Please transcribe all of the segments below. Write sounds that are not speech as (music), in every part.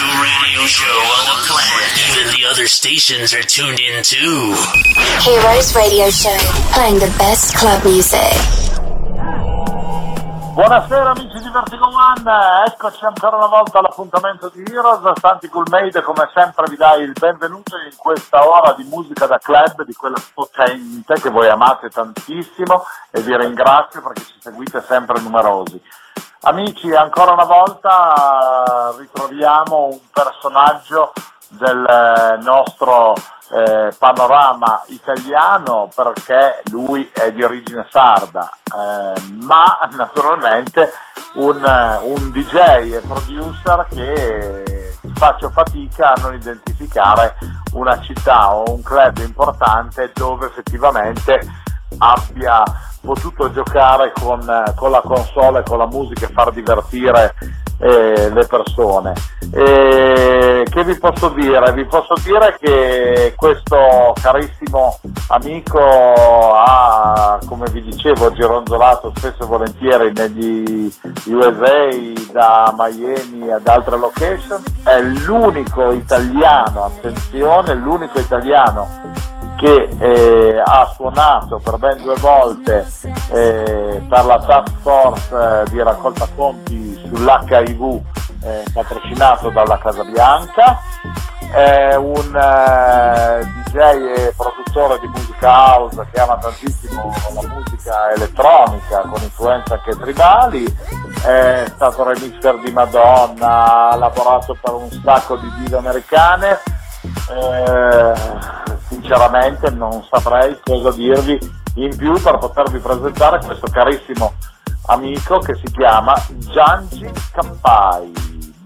to radio show the planet. Even the other stations are tuned in too. Heroes Radio Show, playing the best club music. Buonasera amici di Vertigo One, eccoci ancora una volta all'appuntamento di Heroes, Santi Coolmade come sempre vi dai il benvenuto in questa ora di musica da club, di quella potente che voi amate tantissimo e vi ringrazio perché ci seguite sempre numerosi. Amici, ancora una volta ritroviamo un personaggio del nostro eh, panorama italiano perché lui è di origine sarda, eh, ma naturalmente un, un, DJ e producer che faccio fatica a non identificare una città o un club importante dove effettivamente abbia potuto giocare con, con la console, con la musica e far divertire eh, le persone. E che vi posso dire? Vi posso dire che questo carissimo amico ha, come vi dicevo, gironzolato spesso e volentieri negli USA, da Miami ad altre location, è l'unico italiano, attenzione, l'unico italiano che eh, ha suonato per ben due volte eh, per la task force eh, di raccolta conti sull'HIV eh, patrocinato dalla Casa Bianca, è un eh, DJ e produttore di musica house che ama tantissimo la musica elettronica con influenze anche tribali, è stato remixer di Madonna, ha lavorato per un sacco di dive americane. Sinceramente non saprei cosa dirvi in più per potervi presentare questo carissimo amico che si chiama Giangi Campai.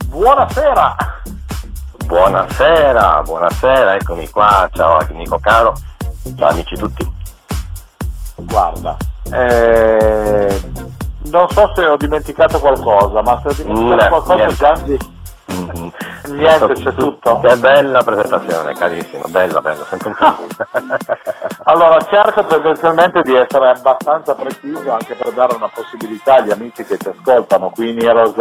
Buonasera! Buonasera, buonasera, eccomi qua, ciao amico caro, ciao amici tutti. Guarda, eh, non so se ho dimenticato qualcosa, ma se ho dimenticato No, qualcosa niente. Giangi Mm-hmm. Niente, c'è tutto. Che bella presentazione, carissimo, bella, bella, sempre un po'. (laughs) Allora, cerco tendenzialmente di essere abbastanza preciso anche per dare una possibilità agli amici che ti ascoltano qui in Heroes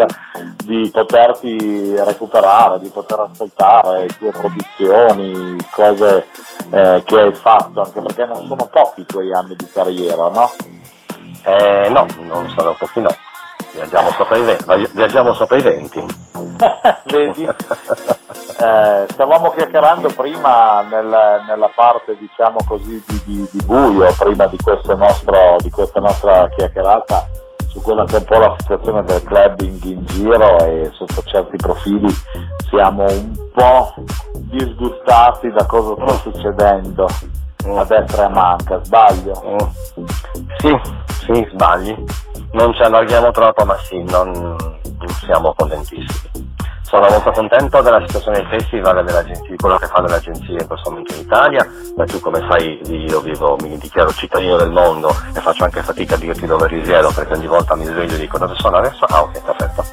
di poterti recuperare, di poter ascoltare le tue produzioni, cose eh, che hai fatto, anche perché non sono pochi i tuoi anni di carriera, no? Eh, no, non sono pochi no. Viaggiamo sopra i 20, viaggiamo sopra i 20. (laughs) Vedi? Eh, stavamo chiacchierando prima nel- nella parte diciamo così di, di- di buio, prima di, nostro, di questa nostra chiacchierata su quella che è un po' la situazione del clubbing in giro e sotto certi profili siamo un po' disgustati da cosa sta succedendo a destra e a manca, sbaglio? Mm. Sì, sì, sbagli. Non ci allarghiamo troppo, ma sì, non, siamo contentissimi. Sono molto contento della situazione del festival e di quello che fa l'agenzia in questo momento in Italia, ma tu come sai io vivo, mi dichiaro cittadino del mondo e faccio anche fatica a dirti dove risiedo perché ogni volta mi sveglio e dico dove sono adesso? Ah ok, perfetto.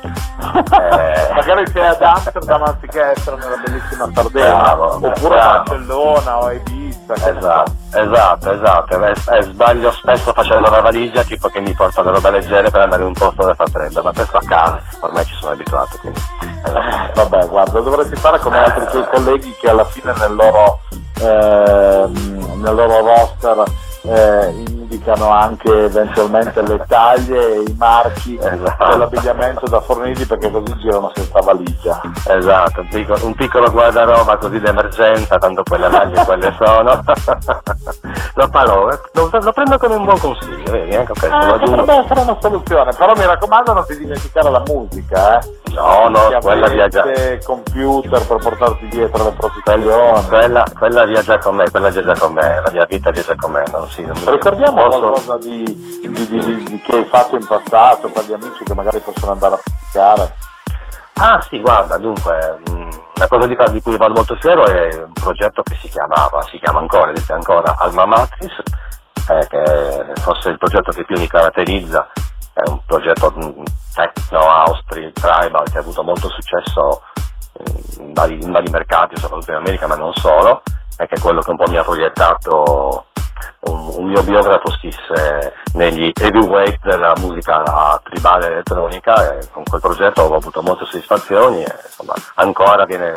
Eh, (laughs) Magari sei ad Amsterdam anziché essere nella bellissima Sardegna, Bravo, oppure a. Barcellona o a Ibiza. Esatto, esatto, esatto. E, e sbaglio spesso facendo la valigia, tipo che mi porta le robe leggere per andare in un posto dove fa freddo, ma questo a casa, ormai ci sono abituato, quindi. (laughs) Vabbè, guarda, dovresti fare come altri tuoi colleghi che alla fine nel loro, ehm, nel loro roster eh, indicano anche eventualmente le taglie e i marchi Esatto. dell'abbigliamento da fornirgli perché così girano senza valigia. Esatto, un piccolo, un piccolo guardaroba così d'emergenza, tanto quelle maglie quelle sono. (laughs) lo, eh, lo, lo prendo come un buon consiglio, vedi, anche questo lo Eh, potrebbe essere una soluzione, però mi raccomando non ti dimenticare la musica, eh. No, no, quella viaggia. Computer per portarti dietro le Quella, produzioni. quella, quella viaggia con me, quella viaggia con me, la mia vita viaggia con me, non, sì, non Ricordiamo posso- qualcosa di, di- di- di- che hai fatto in passato per gli amici che magari possono andare a praticare. Ah sì, guarda, dunque, mh, una cosa di, cui vado molto fiero è un progetto che si chiamava, si chiama ancora, esiste ancora, Alma Matrix, eh, che fosse il progetto che più mi caratterizza, è un progetto mh, techno, house, tri- tribal, che ha avuto molto successo mh, in vari, in vari mercati, soprattutto in America, ma non solo, e che è quello che un po' mi ha proiettato un, un, mio biografo scrisse negli heavyweight della musica tribale elettronica e con quel progetto ho avuto molte soddisfazioni e insomma ancora viene,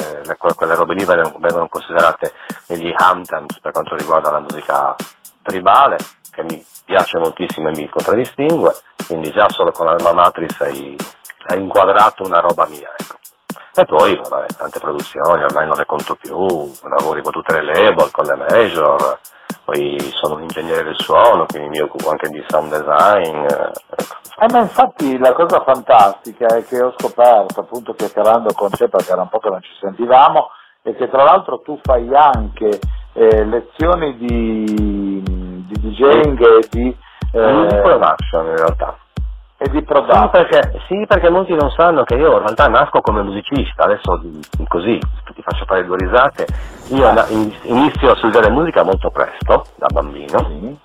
quelle robe lì vengono considerate negli anthems per quanto riguarda la musica tribale che mi piace moltissimo e mi contraddistingue, quindi già solo con l'alma matrix hai, hai inquadrato una roba mia. Ecco. E poi vabbè, tante produzioni, ormai non le conto più, lavori con tutte le label, con le major, poi sono un ingegnere del suono, quindi mi occupo anche di sound design. Eh, ma infatti la cosa fantastica è che ho scoperto, appunto chiacchierando con te perché era un po' che non ci sentivamo, è che tra l'altro tu fai anche eh, lezioni di, di DJing e di... Eh, di production in realtà e di production. Sì perché, sì, perché molti non sanno che io in realtà nasco come musicista, adesso così ti faccio fare due risate. Io inizio a studiare musica molto presto, da bambino, sì.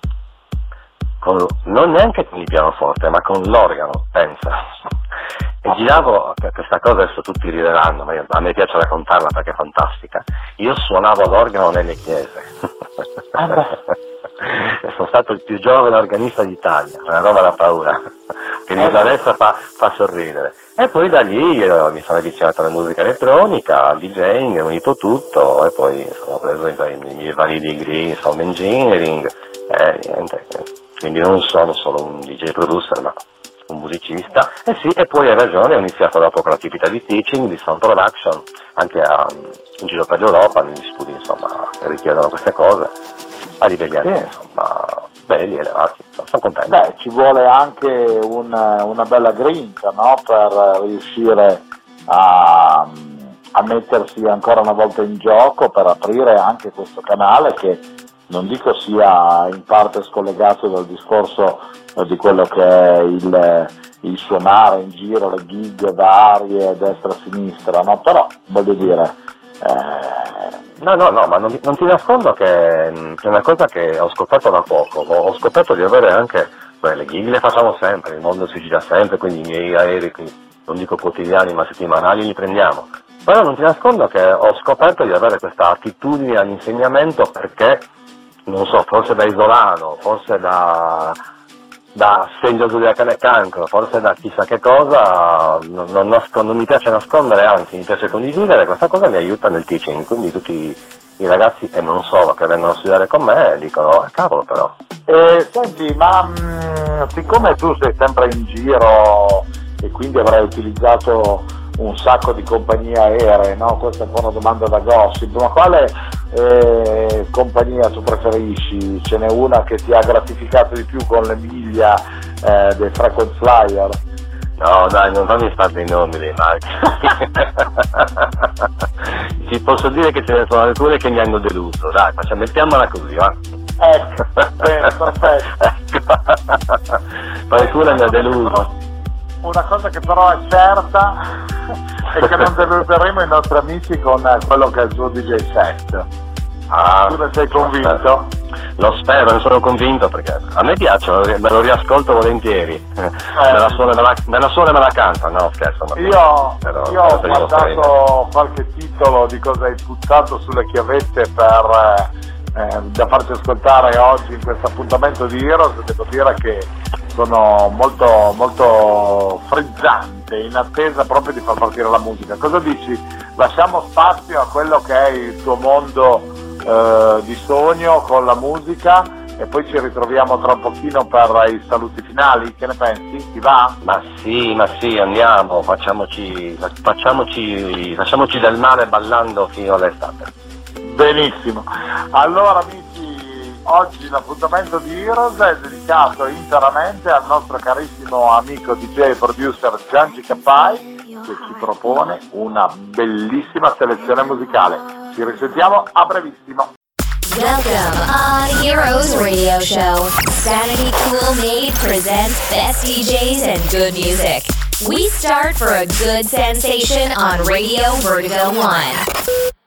con, non neanche con il pianoforte, ma con l'organo, pensa. E giravo, questa cosa adesso tutti rideranno, ma a me piace raccontarla perché è fantastica. Io suonavo l'organo nelle chiese. Ah (laughs) sono stato il più giovane organista d'Italia, una roba da paura, (laughs) che di adesso fa, fa, sorridere. E poi da lì io mi sono avvicinato alla musica elettronica, al DJing, ho unito tutto e poi ho preso i, i miei vari degree in sound engineering e niente. Quindi non sono solo un DJ producer ma un musicista. E sì, e poi hai ragione, ho iniziato dopo con l'attività di teaching, di sound production, anche a, in giro per l'Europa, negli studi insomma, richiedono queste cose a livelli sì. insomma, belli, elevati, sono contento. Beh, ci vuole anche un, una bella grinta no? per riuscire a, a, mettersi ancora una volta in gioco, per aprire anche questo canale che non dico sia in parte scollegato dal discorso eh, di quello che è il, il suonare in giro, le gig varie, destra e sinistra, no? però voglio dire... Eh, No, no, no, ma non, non ti nascondo che mm, è una cosa che ho scoperto da poco, ho, scoperto di avere anche, beh, le gig le facciamo sempre, il mondo si gira sempre, quindi i miei aerei, non dico quotidiani ma settimanali, li prendiamo. Però non ti nascondo che ho scoperto di avere questa attitudine all'insegnamento perché, non so, forse da isolano, forse da, da segno zodiacale cancro, forse da chissà che cosa, non, non, non, mi piace nascondere, anzi mi piace condividere, questa cosa mi aiuta nel teaching, quindi tutti i ragazzi che non so che vengono a studiare con me dicono, oh, cavolo però. Eh, senti, ma mh, mm, siccome tu sei sempre in giro e quindi avrai utilizzato un sacco di compagnie aeree, no? Questa è un po' una domanda da gossip, ma quale eh, compagnia tu preferisci? Ce n'è una che ti ha gratificato di più con l'Emilia eh, dei Frequent Flyer? No dai, non fammi fare i nomi dei marchi. (laughs) Ti posso dire che ce ne sono alcune che mi hanno deluso, dai, facciamo, mettiamola così, va. Ecco, bene, perfetto. (laughs) ecco. Qualcuno mi ha deluso. Una cosa che però è certa (laughs) è che non deluderemo i nostri amici con quello che è il suo DJ set. Ah, tu ne sei convinto? Lo spero, ne sono convinto perché a me piacciono, me lo riascolto volentieri. Eh. Me, la suona, me, la, me e me la canta, no scherzo. Io, però, io ho guardato qualche titolo di cosa hai buttato sulle chiavette per, eh, da farci ascoltare oggi in questo appuntamento di Heroes, devo dire che sono molto, molto frizzante, in attesa proprio di far partire la musica. Cosa dici? Lasciamo spazio a quello che è il tuo mondo eh, di sogno con la musica e poi ci ritroviamo tra un pochino per i saluti finali, che ne pensi? Ti va? Ma sì, ma sì, andiamo, facciamoci, facciamoci, facciamoci del male ballando fino all'estate. Benissimo. Allora amici Oggi l'appuntamento di Heroes è dedicato interamente al nostro carissimo amico DJ e producer Giangi Capai che ci propone una bellissima selezione musicale. Ci risentiamo a brevissimo. Welcome on Heroes Radio Show. Sanity Cool Made presents best DJs and good music. We start for a good sensation on Radio Vertigo 1.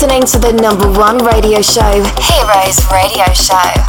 Listening to the number one radio show, Heroes Radio Show.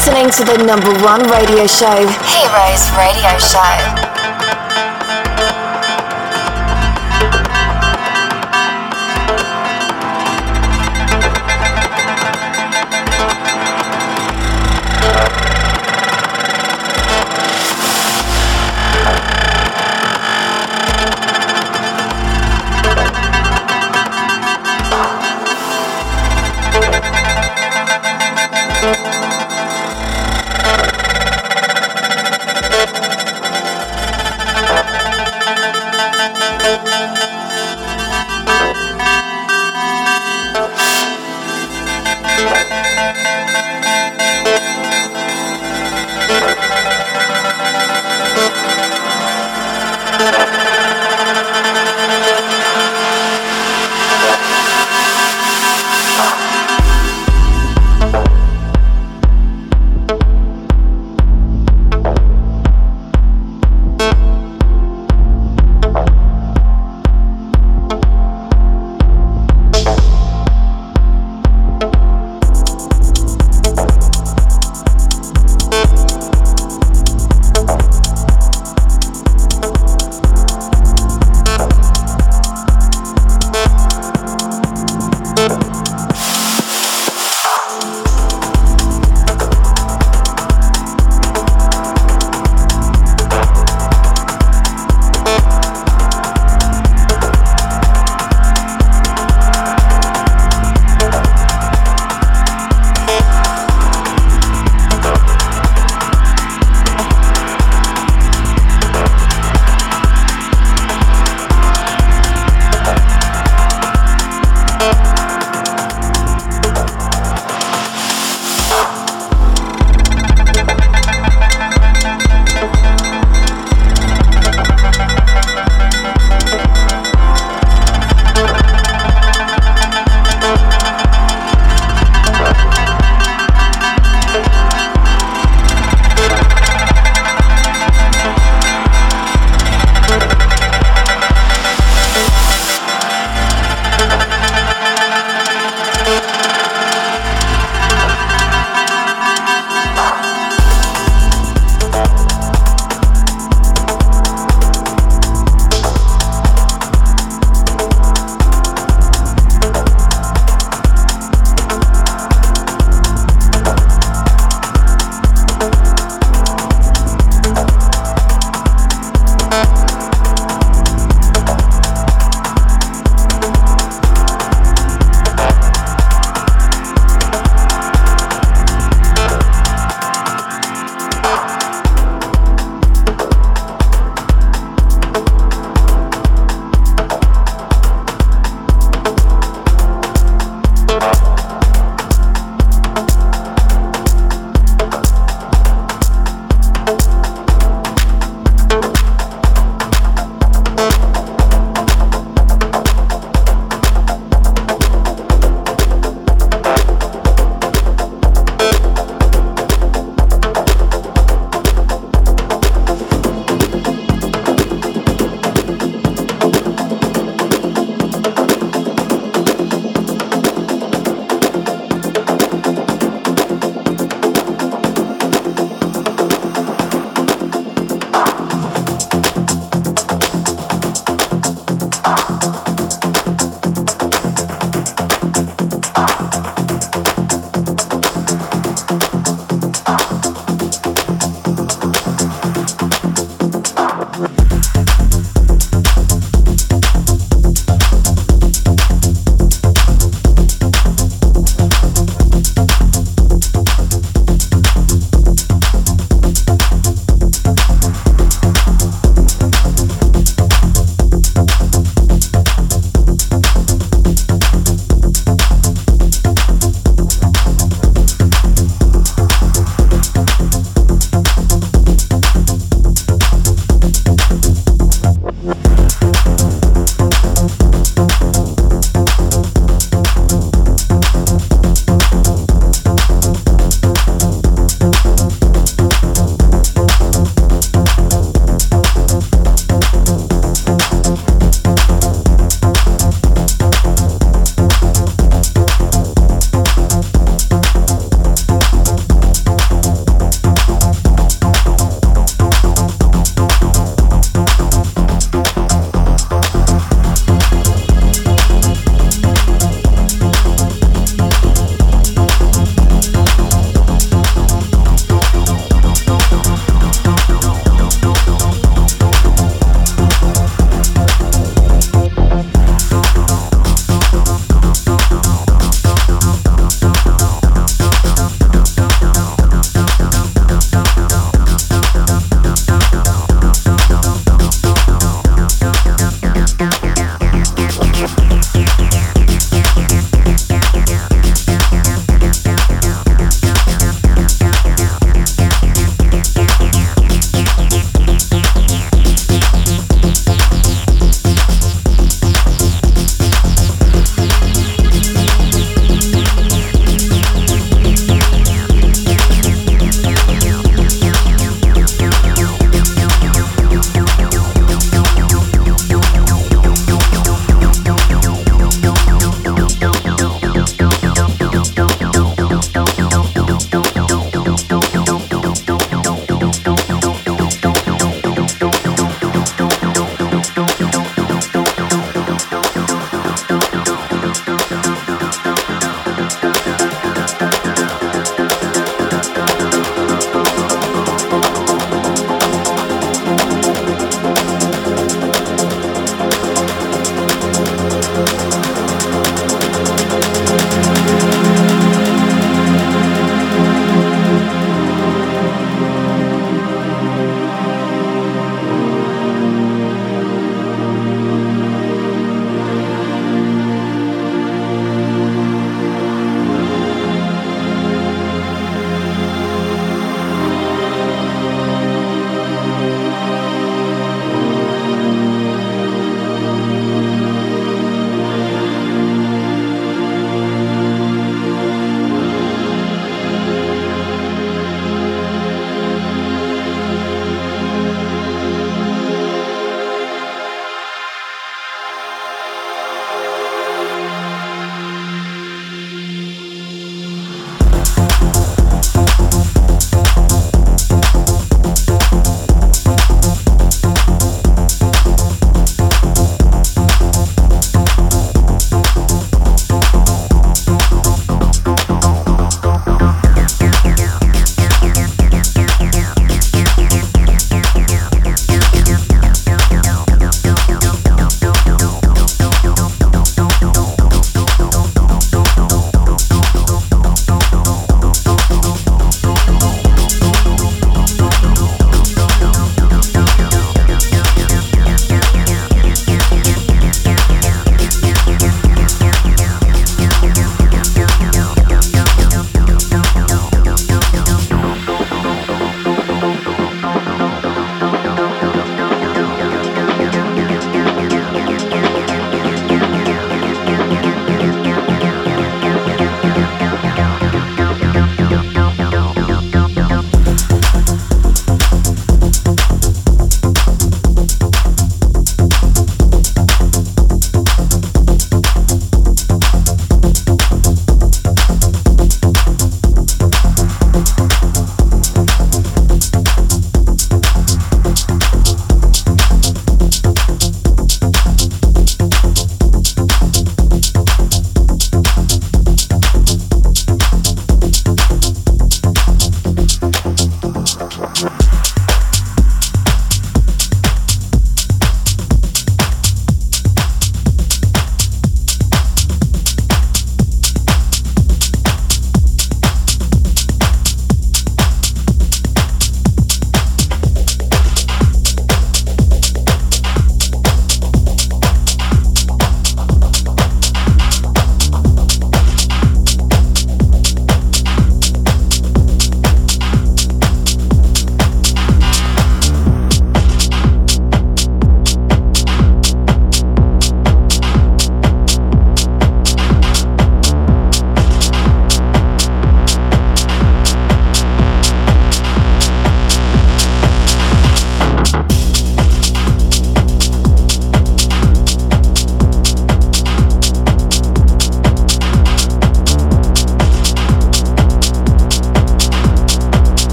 Listening to the number one radio show, Heroes Radio Show.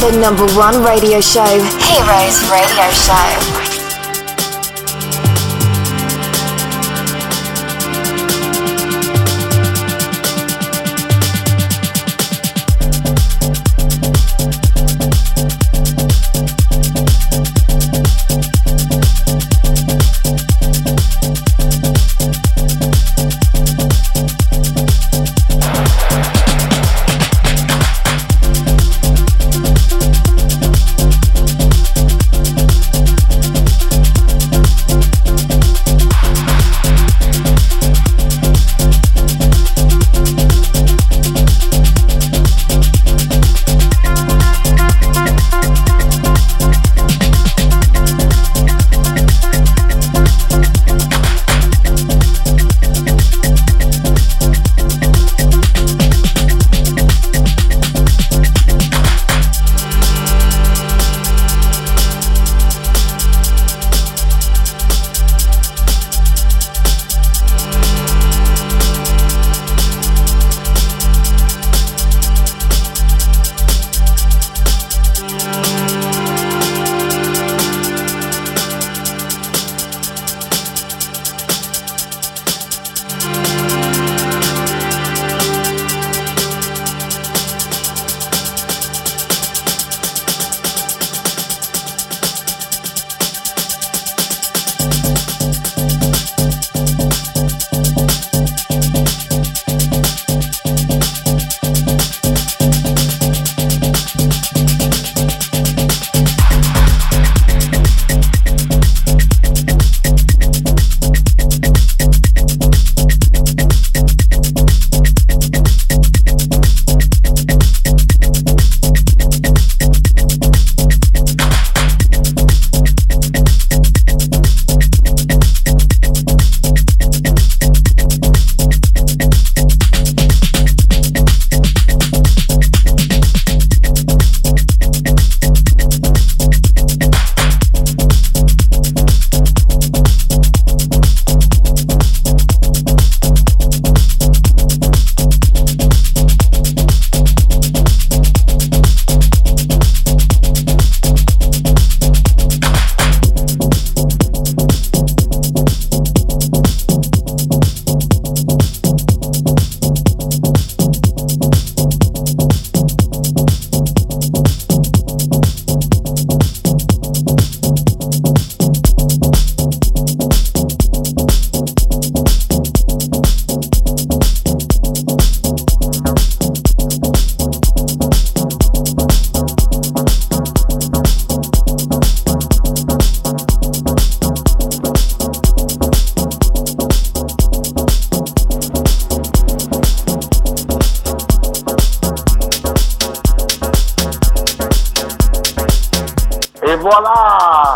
The number one radio show, Heroes Radio Show.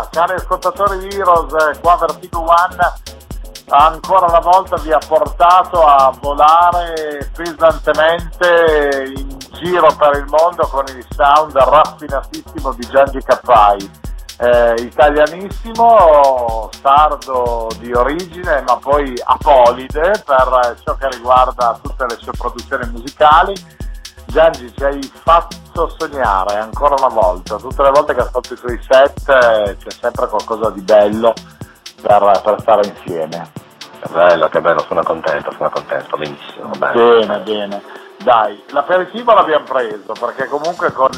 Cari ascoltatori di Heroes, eh, qua Vertigo One ancora una volta vi ha portato a volare pesantemente in giro per il mondo con il sound raffinatissimo di Gianni Cappai, eh, italianissimo, sardo di origine ma poi apolide per ciò che riguarda tutte le sue produzioni musicali. Gianni ci hai fatto fatto sognare ancora una volta. Tutte le volte che ascolto i tuoi set eh, c'è sempre qualcosa di bello per, per stare insieme. Che bello, che bello, sono contento, sono contento, benissimo. Bello. Bene, bene. Dai, l'aperitivo l'abbiamo preso perché comunque con,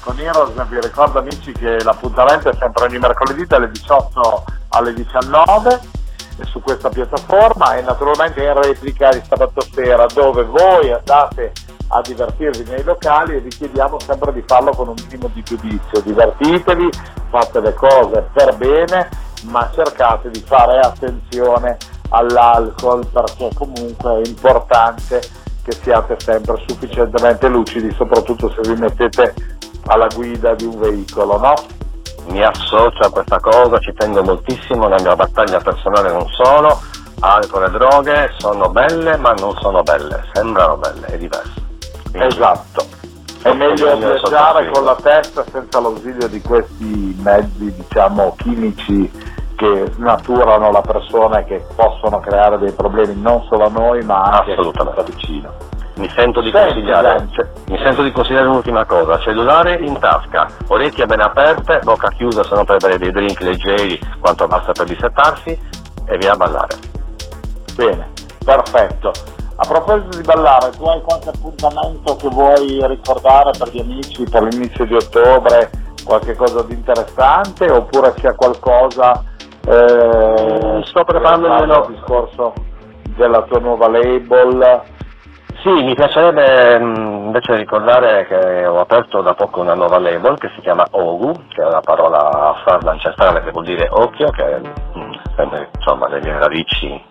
con Heroes vi ricordo amici che l'appuntamento è sempre ogni mercoledì dalle 18 alle 19 su questa piattaforma e naturalmente in replica di sabato sera dove voi andate a divertirvi nei locali e vi chiediamo sempre di farlo con un minimo di giudizio. Divertitevi, fate le cose per bene, ma cercate di fare attenzione all'alcol perché comunque è importante che siate sempre sufficientemente lucidi, soprattutto se vi mettete alla guida di un veicolo, no? Mi associo a questa cosa, ci tengo moltissimo, la mia battaglia personale non sono, alcol e droghe sono belle ma non sono belle, sembrano belle, è diverso. Esatto. È meglio viaggiare con la testa senza l'ausilio di questi mezzi, diciamo, chimici che snaturano la persona e che possono creare dei problemi non solo a noi ma anche a vicino. mi sento di Senti, consigliare, cioè, mi sento di consigliare un'ultima cosa, cellulare in tasca, orecchie ben aperte, bocca chiusa se no per bere dei drink leggeri, quanto basta per dissettarsi e via a ballare. Bene, perfetto. A proposito di ballare, tu hai qualche appuntamento che vuoi ricordare per gli amici per l'inizio di ottobre, qualche cosa di interessante? Oppure c'è qualcosa eh, Sto preparando il mio- discorso della tua nuova label? Sì, mi piacerebbe mh, invece ricordare che ho aperto da poco una nuova label che si chiama Ogu, che è una parola sarda ancestrale che vuol dire occhio, che sempre, insomma, le mie radici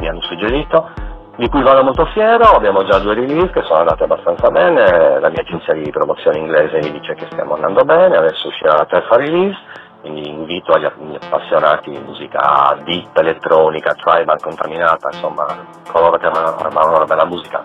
mi hanno suggerito, di cui vado molto fiero, abbiamo già due release che sono andate abbastanza bene, la mia agenzia di promozione inglese mi dice che stiamo andando bene, adesso uscirà la terza release, quindi invito agli gli appassionati di musica deep, elettronica, tribal, contaminata, insomma, coloro che amano la bella musica.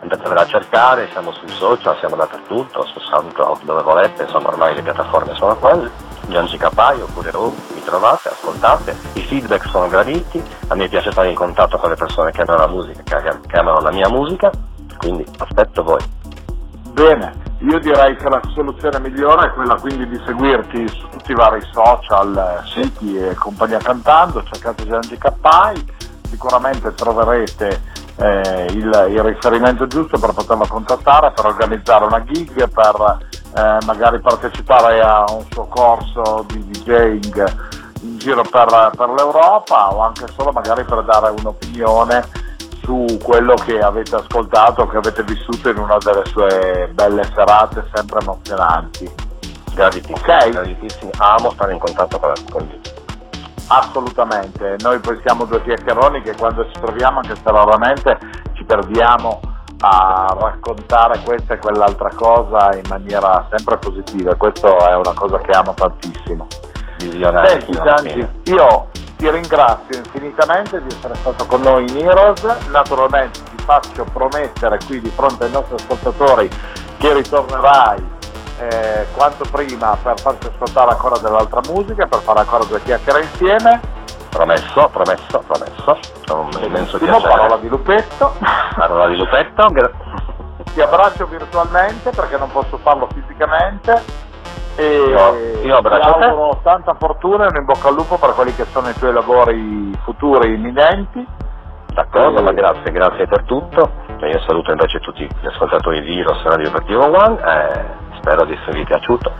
Andatevela a cercare, siamo sui social, siamo dappertutto, su SoundCloud, dove volete, insomma ormai le piattaforme sono quelle. Giangi Capai oppure Room, mi trovate, ascoltate, i feedback sono graditi, a me piace stare in contatto con le persone che amano la musica, che, amano la mia musica, quindi aspetto voi. Bene, io direi che la soluzione migliore è quella quindi di seguirti su tutti i vari social, eh, siti e compagnia cantando, cercate Gianni Cappai, sicuramente troverete eh, il, il riferimento giusto per poterlo contattare, per organizzare una gig, per eh, magari partecipare a un suo corso di DJing in giro per, per l'Europa o anche solo magari per dare un'opinione su quello che avete ascoltato, che avete vissuto in una delle sue belle serate sempre emozionanti. Graditissimo, Ok. graditissimi, amo stare in contatto con, gli Assolutamente, noi poi siamo due chiacchieroni che quando ci troviamo anche se raramente ci perdiamo a raccontare questa e quell'altra cosa in maniera sempre positiva, questo è una cosa che amo tantissimo. Senti Gianni, io ti ringrazio infinitamente di essere stato con noi in Heroes, naturalmente ti faccio promettere qui di fronte ai nostri ascoltatori che ritornerai eh, quanto prima per farci ascoltare ancora dell'altra musica, per fare ancora due chiacchiere insieme. Promesso, promesso, promesso, è un immenso Benissimo, parola piacere. di Lupetto. (laughs) Parola di Lupetto, Ti abbraccio virtualmente perché non posso farlo fisicamente. E Io- io abbraccio ti te. auguro tanta fortuna e un in bocca al lupo per quelli che sono i tuoi lavori futuri imminenti. D'accordo, ma grazie, grazie per tutto. E io saluto invece tutti gli ascoltatori di Heroes Radio Cattivo One e spero di esservi piaciuto.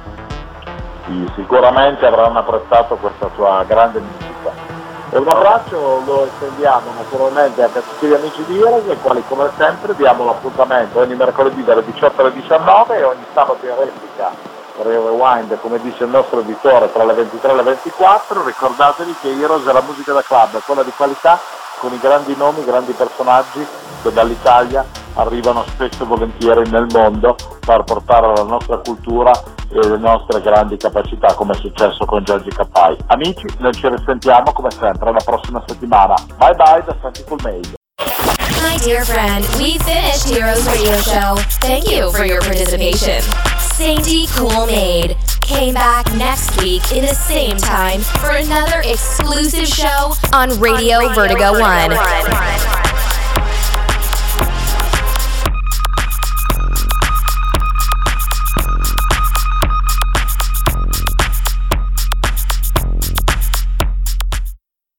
Sì, sicuramente avranno apprezzato questa tua grande musica. Un abbraccio lo estendiamo naturalmente anche a tutti gli amici di Heroes, ai quali come sempre diamo l'appuntamento ogni mercoledì dalle 18 alle 19 e ogni sabato in replica per il rewind, come dice il nostro editore, tra le 23 e le 24. Ricordatevi che Heroes è la musica da club, quella di qualità con i grandi nomi, i grandi personaggi che dall'Italia arrivano spesso e volentieri nel mondo per portare la nostra cultura e le nostre grandi capacità come è successo con Giorgi Cappai. Amici, noi ci risentiamo come sempre la prossima settimana. Bye bye da Santi Fulmeid. My dear friend, we finished Heroes Radio Show. Thank you for your participation. Sainty Cool Maid came back next week in the same time for another exclusive show on Radio, Vertigo, One.